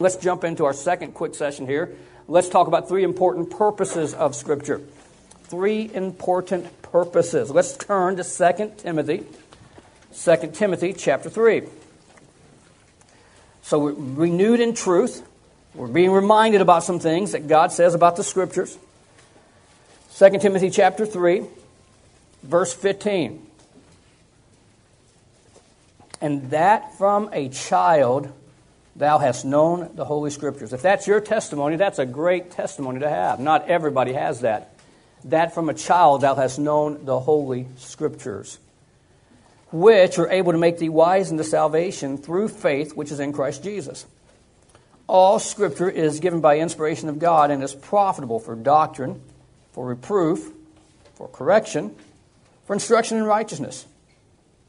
Let's jump into our second quick session here. Let's talk about three important purposes of Scripture. Three important purposes. Let's turn to 2 Timothy. 2 Timothy chapter 3. So we're renewed in truth. We're being reminded about some things that God says about the Scriptures. 2 Timothy chapter 3, verse 15. And that from a child thou hast known the Holy Scriptures. If that's your testimony, that's a great testimony to have. Not everybody has that. That from a child thou hast known the Holy Scriptures, which are able to make thee wise unto salvation through faith which is in Christ Jesus. All Scripture is given by inspiration of God and is profitable for doctrine, for reproof, for correction, for instruction in righteousness,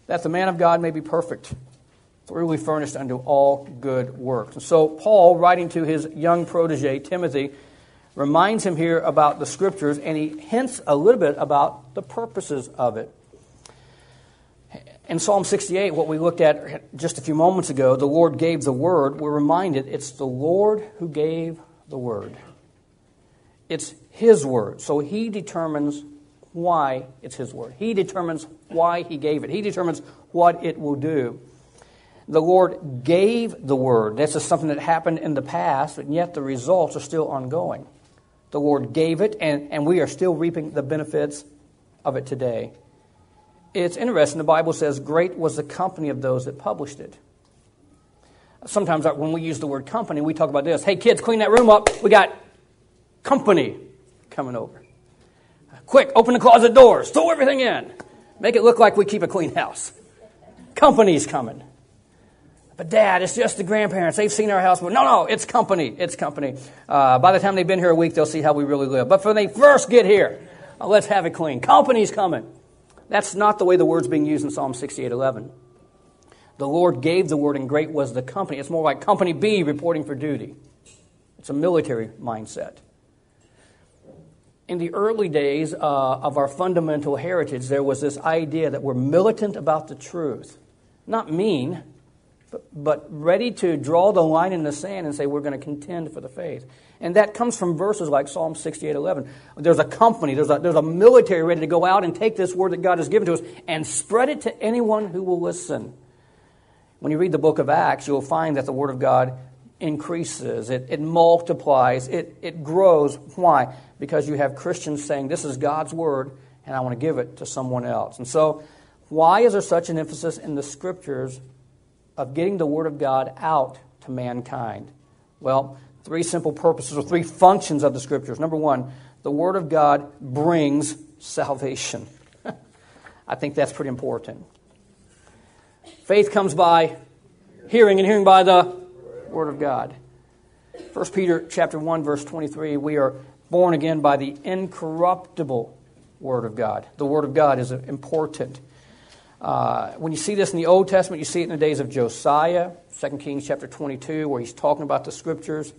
that the man of God may be perfect thoroughly furnished unto all good works. So, Paul, writing to his young protege, Timothy, reminds him here about the scriptures and he hints a little bit about the purposes of it. In Psalm 68, what we looked at just a few moments ago, the Lord gave the word, we're reminded it's the Lord who gave the word. It's His word. So He determines why it's His word. He determines why He gave it. He determines what it will do. The Lord gave the word. This is something that happened in the past, and yet the results are still ongoing. The Lord gave it, and, and we are still reaping the benefits of it today. It's interesting, the Bible says, Great was the company of those that published it. Sometimes when we use the word company, we talk about this Hey, kids, clean that room up. We got company coming over. Quick, open the closet doors, throw everything in. Make it look like we keep a clean house. Company's coming. But dad, it's just the grandparents. They've seen our house. No, no, it's company. It's company. Uh, by the time they've been here a week, they'll see how we really live. But when they first get here, uh, let's have it clean. Company's coming. That's not the way the word's being used in Psalm 68:11. The Lord gave the word, and great was the company. It's more like company B reporting for duty. It's a military mindset. In the early days uh, of our fundamental heritage, there was this idea that we're militant about the truth. Not mean, but ready to draw the line in the sand and say, we're going to contend for the faith. And that comes from verses like Psalm 68 11. There's a company, there's a, there's a military ready to go out and take this word that God has given to us and spread it to anyone who will listen. When you read the book of Acts, you'll find that the word of God increases, it, it multiplies, it, it grows. Why? Because you have Christians saying, This is God's word, and I want to give it to someone else. And so, why is there such an emphasis in the scriptures of getting the Word of God out to mankind? Well, three simple purposes or three functions of the Scriptures. Number one, the Word of God brings salvation. I think that's pretty important. Faith comes by hearing, and hearing by the Word of God. 1 Peter chapter 1, verse 23, we are born again by the incorruptible Word of God. The Word of God is important. Uh, when you see this in the Old Testament, you see it in the days of Josiah, 2 Kings chapter 22, where he's talking about the scriptures.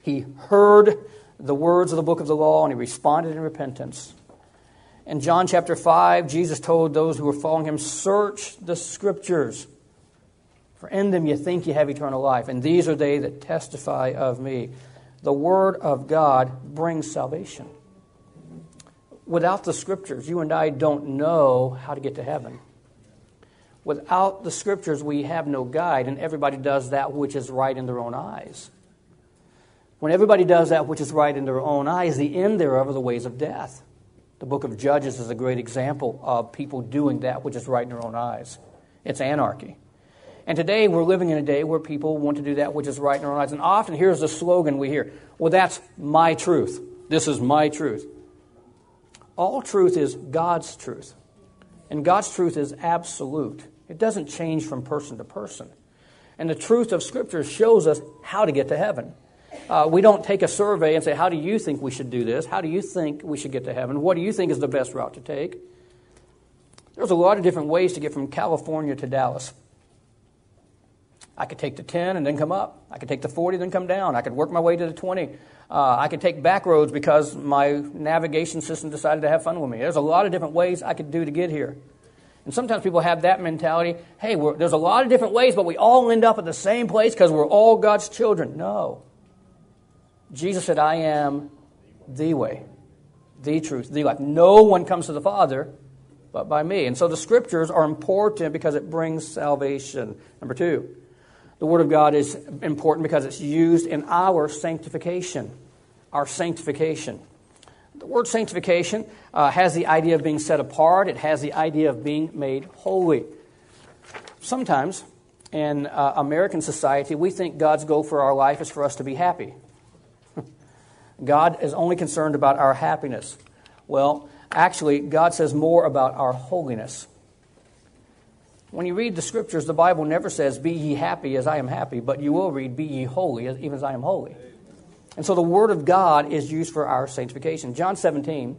He heard the words of the book of the law and he responded in repentance. In John chapter 5, Jesus told those who were following him, Search the scriptures, for in them you think you have eternal life, and these are they that testify of me. The word of God brings salvation. Without the scriptures, you and I don't know how to get to heaven. Without the scriptures, we have no guide, and everybody does that which is right in their own eyes. When everybody does that which is right in their own eyes, the end thereof are the ways of death. The book of Judges is a great example of people doing that which is right in their own eyes. It's anarchy. And today we're living in a day where people want to do that which is right in their own eyes. And often here's the slogan we hear Well, that's my truth. This is my truth. All truth is God's truth. And God's truth is absolute. It doesn't change from person to person. And the truth of Scripture shows us how to get to heaven. Uh, we don't take a survey and say, How do you think we should do this? How do you think we should get to heaven? What do you think is the best route to take? There's a lot of different ways to get from California to Dallas. I could take the 10 and then come up. I could take the 40 and then come down. I could work my way to the 20. Uh, I could take back roads because my navigation system decided to have fun with me. There's a lot of different ways I could do to get here. And sometimes people have that mentality hey, there's a lot of different ways, but we all end up at the same place because we're all God's children. No. Jesus said, I am the way, the truth, the life. No one comes to the Father but by me. And so the scriptures are important because it brings salvation. Number two, the Word of God is important because it's used in our sanctification. Our sanctification. The word sanctification uh, has the idea of being set apart, it has the idea of being made holy. Sometimes in uh, American society, we think God's goal for our life is for us to be happy. God is only concerned about our happiness. Well, actually, God says more about our holiness. When you read the scriptures, the Bible never says, Be ye happy as I am happy, but you will read, Be ye holy even as I am holy. And so the Word of God is used for our sanctification. John 17,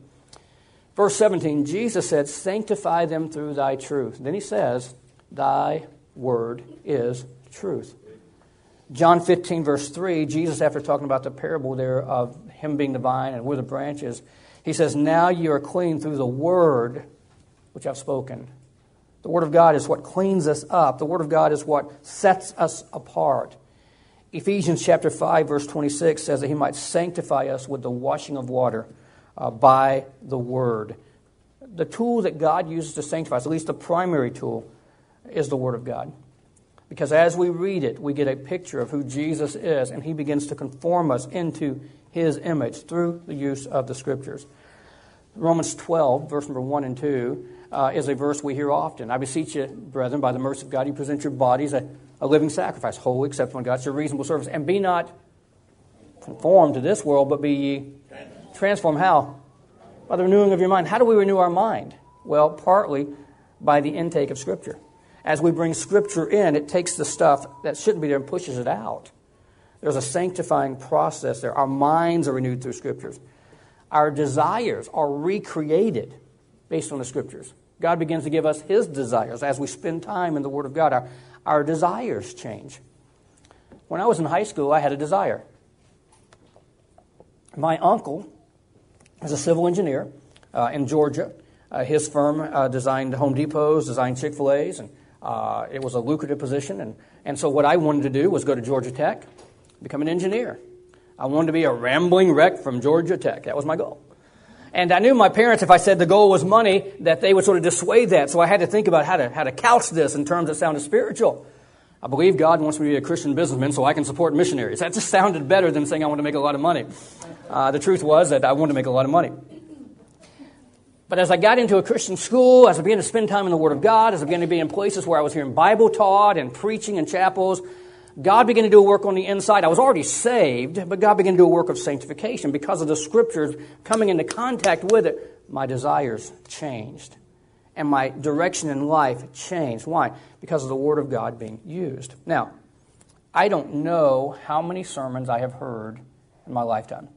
verse 17, Jesus said, Sanctify them through thy truth. Then he says, Thy word is truth. John 15, verse 3, Jesus, after talking about the parable there of him being the vine and we're the branches, he says, Now you are clean through the word which I've spoken. The Word of God is what cleans us up. The Word of God is what sets us apart. Ephesians chapter 5, verse 26 says that He might sanctify us with the washing of water uh, by the Word. The tool that God uses to sanctify us, at least the primary tool, is the Word of God. Because as we read it, we get a picture of who Jesus is, and He begins to conform us into His image through the use of the Scriptures. Romans 12, verse number 1 and 2 uh, is a verse we hear often. I beseech you, brethren, by the mercy of God, you present your bodies a, a living sacrifice, holy, acceptable unto God, it's your reasonable service. And be not conformed to this world, but be ye transformed. How? By the renewing of your mind. How do we renew our mind? Well, partly by the intake of Scripture. As we bring Scripture in, it takes the stuff that shouldn't be there and pushes it out. There's a sanctifying process there. Our minds are renewed through Scriptures. Our desires are recreated based on the Scriptures. God begins to give us His desires. As we spend time in the Word of God, our, our desires change. When I was in high school, I had a desire. My uncle is a civil engineer uh, in Georgia. Uh, his firm uh, designed Home Depots, designed Chick fil A's, and uh, it was a lucrative position. And, and so, what I wanted to do was go to Georgia Tech, become an engineer. I wanted to be a rambling wreck from Georgia Tech. That was my goal. And I knew my parents, if I said the goal was money, that they would sort of dissuade that. So I had to think about how to, how to couch this in terms that sounded spiritual. I believe God wants me to be a Christian businessman so I can support missionaries. That just sounded better than saying I want to make a lot of money. Uh, the truth was that I wanted to make a lot of money. But as I got into a Christian school, as I began to spend time in the Word of God, as I began to be in places where I was hearing Bible taught and preaching in chapels, God began to do a work on the inside. I was already saved, but God began to do a work of sanctification. Because of the scriptures coming into contact with it, my desires changed. And my direction in life changed. Why? Because of the Word of God being used. Now, I don't know how many sermons I have heard in my lifetime.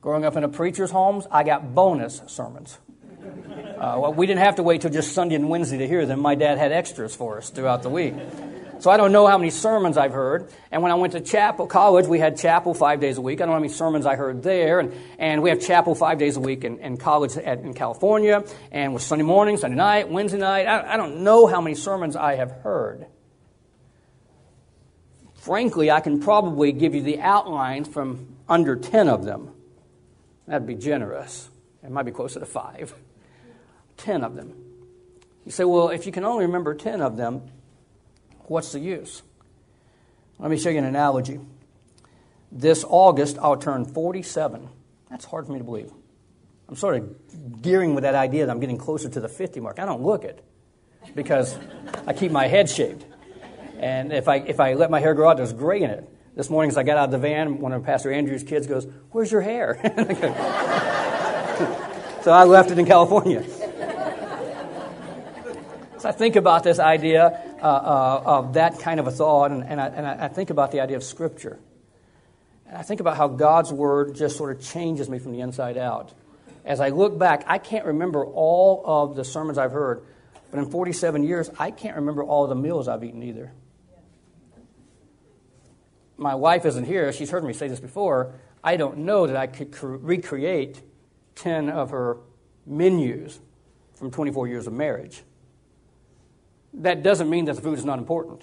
Growing up in a preacher's homes, I got bonus sermons. Uh, well, we didn't have to wait till just Sunday and Wednesday to hear them. My dad had extras for us throughout the week. So I don't know how many sermons I've heard. And when I went to chapel, college, we had chapel five days a week. I don't know how many sermons I heard there. And, and we have chapel five days a week in, in college at, in California. And with Sunday morning, Sunday night, Wednesday night. I, I don't know how many sermons I have heard. Frankly, I can probably give you the outlines from under 10 of them. That'd be generous. It might be closer to five. 10 of them. You say, well, if you can only remember 10 of them, what's the use? Let me show you an analogy. This August, I'll turn 47. That's hard for me to believe. I'm sort of gearing with that idea that I'm getting closer to the 50 mark. I don't look it because I keep my head shaved. And if I, if I let my hair grow out, there's gray in it. This morning, as I got out of the van, one of Pastor Andrew's kids goes, Where's your hair? so I left it in California. So I think about this idea uh, uh, of that kind of a thought, and, and, I, and I think about the idea of Scripture. And I think about how God's Word just sort of changes me from the inside out. As I look back, I can't remember all of the sermons I've heard, but in 47 years, I can't remember all the meals I've eaten either. My wife isn't here. She's heard me say this before. I don't know that I could cre- recreate 10 of her menus from 24 years of marriage. That doesn't mean that the food is not important.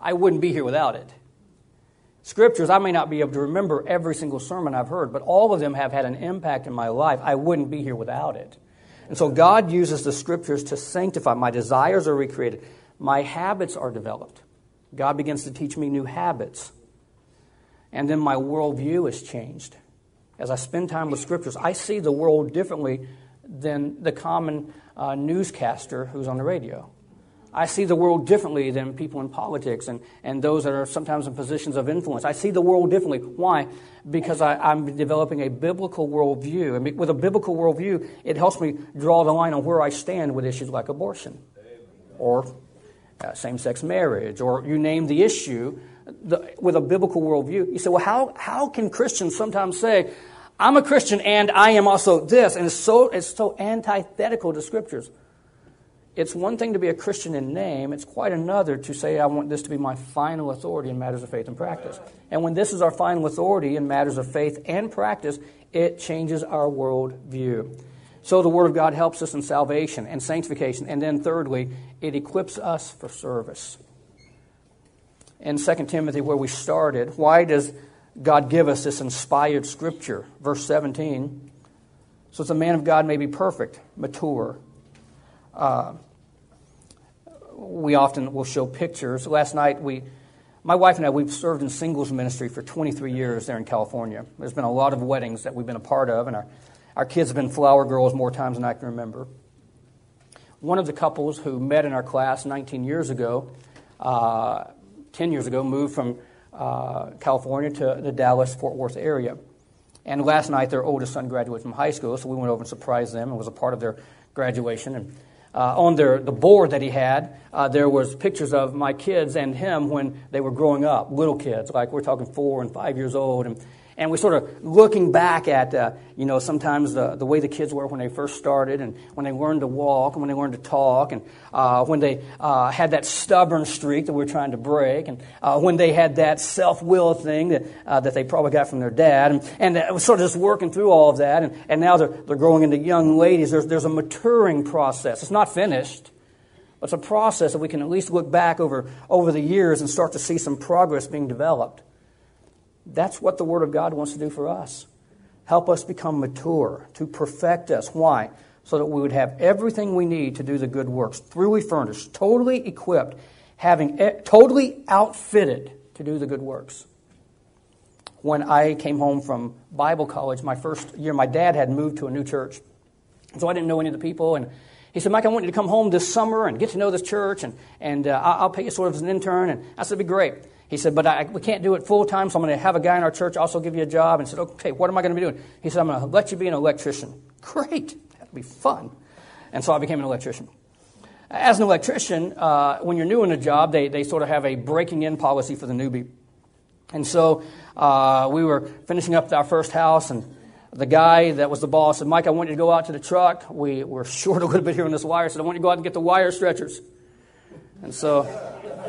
I wouldn't be here without it. Scriptures, I may not be able to remember every single sermon I've heard, but all of them have had an impact in my life. I wouldn't be here without it. And so God uses the Scriptures to sanctify. My desires are recreated, my habits are developed. God begins to teach me new habits. And then my worldview is changed. As I spend time with Scriptures, I see the world differently than the common uh, newscaster who's on the radio. I see the world differently than people in politics and, and those that are sometimes in positions of influence. I see the world differently. Why? Because I, am developing a biblical worldview. And with a biblical worldview, it helps me draw the line on where I stand with issues like abortion or uh, same sex marriage or you name the issue. The, with a biblical worldview, you say, well, how, how can Christians sometimes say, I'm a Christian and I am also this? And it's so, it's so antithetical to scriptures. It's one thing to be a Christian in name, it's quite another to say, I want this to be my final authority in matters of faith and practice. And when this is our final authority in matters of faith and practice, it changes our world view. So the Word of God helps us in salvation and sanctification. And then, thirdly, it equips us for service. In 2 Timothy, where we started, why does God give us this inspired scripture? Verse 17. So that the man of God may be perfect, mature, uh, we often will show pictures. Last night, we, my wife and I, we've served in singles ministry for 23 years there in California. There's been a lot of weddings that we've been a part of, and our, our kids have been flower girls more times than I can remember. One of the couples who met in our class 19 years ago, uh, 10 years ago, moved from uh, California to the Dallas Fort Worth area. And last night, their oldest son graduated from high school, so we went over and surprised them and was a part of their graduation. And uh, on their, the board that he had, uh, there was pictures of my kids and him when they were growing up, little kids, like we're talking four and five years old. And and we're sort of looking back at, uh, you know, sometimes the, the way the kids were when they first started and when they learned to walk and when they learned to talk and uh, when they uh, had that stubborn streak that we are trying to break and uh, when they had that self-will thing that, uh, that they probably got from their dad. And, and sort of just working through all of that. And, and now they're, they're growing into young ladies. There's, there's a maturing process. It's not finished. But it's a process that we can at least look back over, over the years and start to see some progress being developed. That's what the Word of God wants to do for us. Help us become mature, to perfect us. Why? So that we would have everything we need to do the good works, truly furnished, totally equipped, having totally outfitted to do the good works. When I came home from Bible college, my first year, my dad had moved to a new church. So I didn't know any of the people. And he said, Mike, I want you to come home this summer and get to know this church, and, and uh, I'll pay you sort of as an intern. And I said, it'd be great. He said, but I, we can't do it full time, so I'm going to have a guy in our church also give you a job. And said, okay, what am I going to be doing? He said, I'm going to let you be an electrician. Great, That'll be fun. And so I became an electrician. As an electrician, uh, when you're new in a job, they, they sort of have a breaking in policy for the newbie. And so uh, we were finishing up our first house, and the guy that was the boss said, Mike, I want you to go out to the truck. We were short a little bit here on this wire, so I want you to go out and get the wire stretchers. And so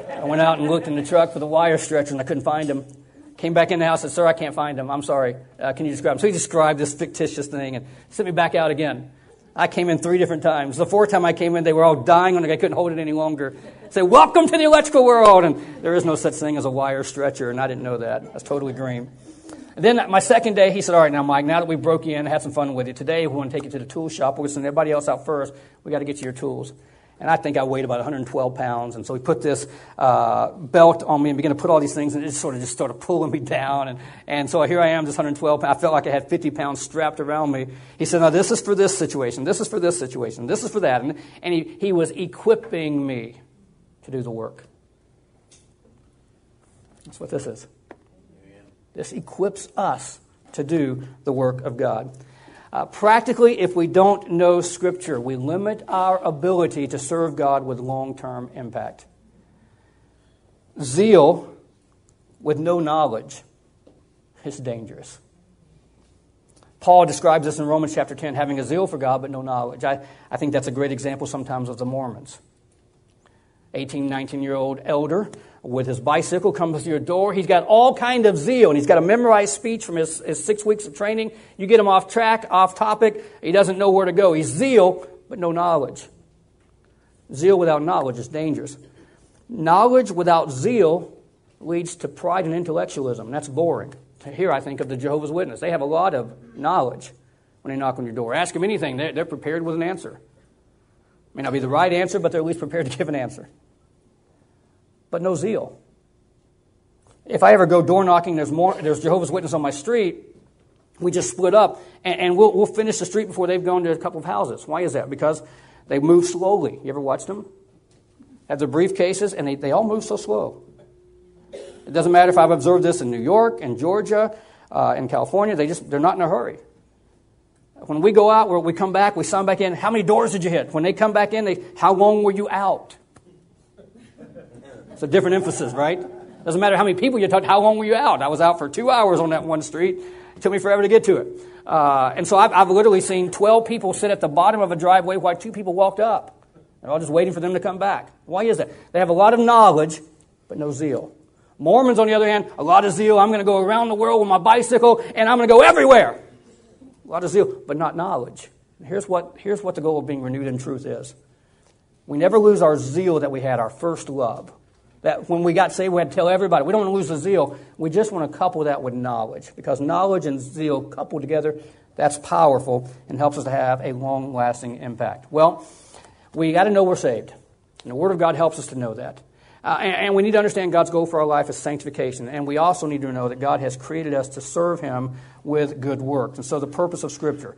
I went out and looked in the truck for the wire stretcher and I couldn't find him. Came back in the house and said, Sir, I can't find him. I'm sorry. Uh, can you describe him? So he described this fictitious thing and sent me back out again. I came in three different times. The fourth time I came in, they were all dying on it. I couldn't hold it any longer. Say, welcome to the electrical world. And there is no such thing as a wire stretcher, and I didn't know that. That's totally green. And then my second day, he said, all right, now, Mike, now that we broke in, have some fun with you. Today, we want to take you to the tool shop. We're going to send everybody else out first. We got to get you your tools. And I think I weighed about 112 pounds. And so he put this uh, belt on me and began to put all these things, and it just sort of just started pulling me down. And, and so here I am, just 112 pounds. I felt like I had 50 pounds strapped around me. He said, Now, this is for this situation. This is for this situation. This is for that. And, and he, he was equipping me to do the work. That's what this is. This equips us to do the work of God. Uh, practically, if we don't know Scripture, we limit our ability to serve God with long term impact. Zeal with no knowledge is dangerous. Paul describes this in Romans chapter 10, having a zeal for God but no knowledge. I, I think that's a great example sometimes of the Mormons. 18, 19 year old elder with his bicycle comes to your door. He's got all kind of zeal, and he's got a memorized speech from his, his six weeks of training. You get him off track, off topic. He doesn't know where to go. He's zeal, but no knowledge. Zeal without knowledge is dangerous. Knowledge without zeal leads to pride and intellectualism. That's boring. Here I think of the Jehovah's Witness. They have a lot of knowledge when they knock on your door. Ask them anything, they're prepared with an answer. May not be the right answer, but they're at least prepared to give an answer. But no zeal. If I ever go door knocking, there's, more, there's Jehovah's Witness on my street, we just split up and, and we'll, we'll finish the street before they've gone to a couple of houses. Why is that? Because they move slowly. You ever watched them? Have their briefcases, and they, they all move so slow. It doesn't matter if I've observed this in New York, in Georgia, uh, in California. They just they're not in a hurry. When we go out, we come back, we sign back in. How many doors did you hit? When they come back in, they how long were you out? It's a different emphasis, right? Doesn't matter how many people you talked. How long were you out? I was out for two hours on that one street. It took me forever to get to it. Uh, and so I've, I've literally seen 12 people sit at the bottom of a driveway while two people walked up. They're all just waiting for them to come back. Why is that? They have a lot of knowledge, but no zeal. Mormons, on the other hand, a lot of zeal. I'm going to go around the world with my bicycle and I'm going to go everywhere. A lot of zeal, but not knowledge. Here's what, here's what the goal of being renewed in truth is. We never lose our zeal that we had, our first love. That when we got saved, we had to tell everybody. We don't want to lose the zeal. We just want to couple that with knowledge. Because knowledge and zeal coupled together, that's powerful and helps us to have a long lasting impact. Well, we got to know we're saved. And the Word of God helps us to know that. Uh, and, and, we need to understand God's goal for our life is sanctification. And we also need to know that God has created us to serve Him with good works. And so the purpose of Scripture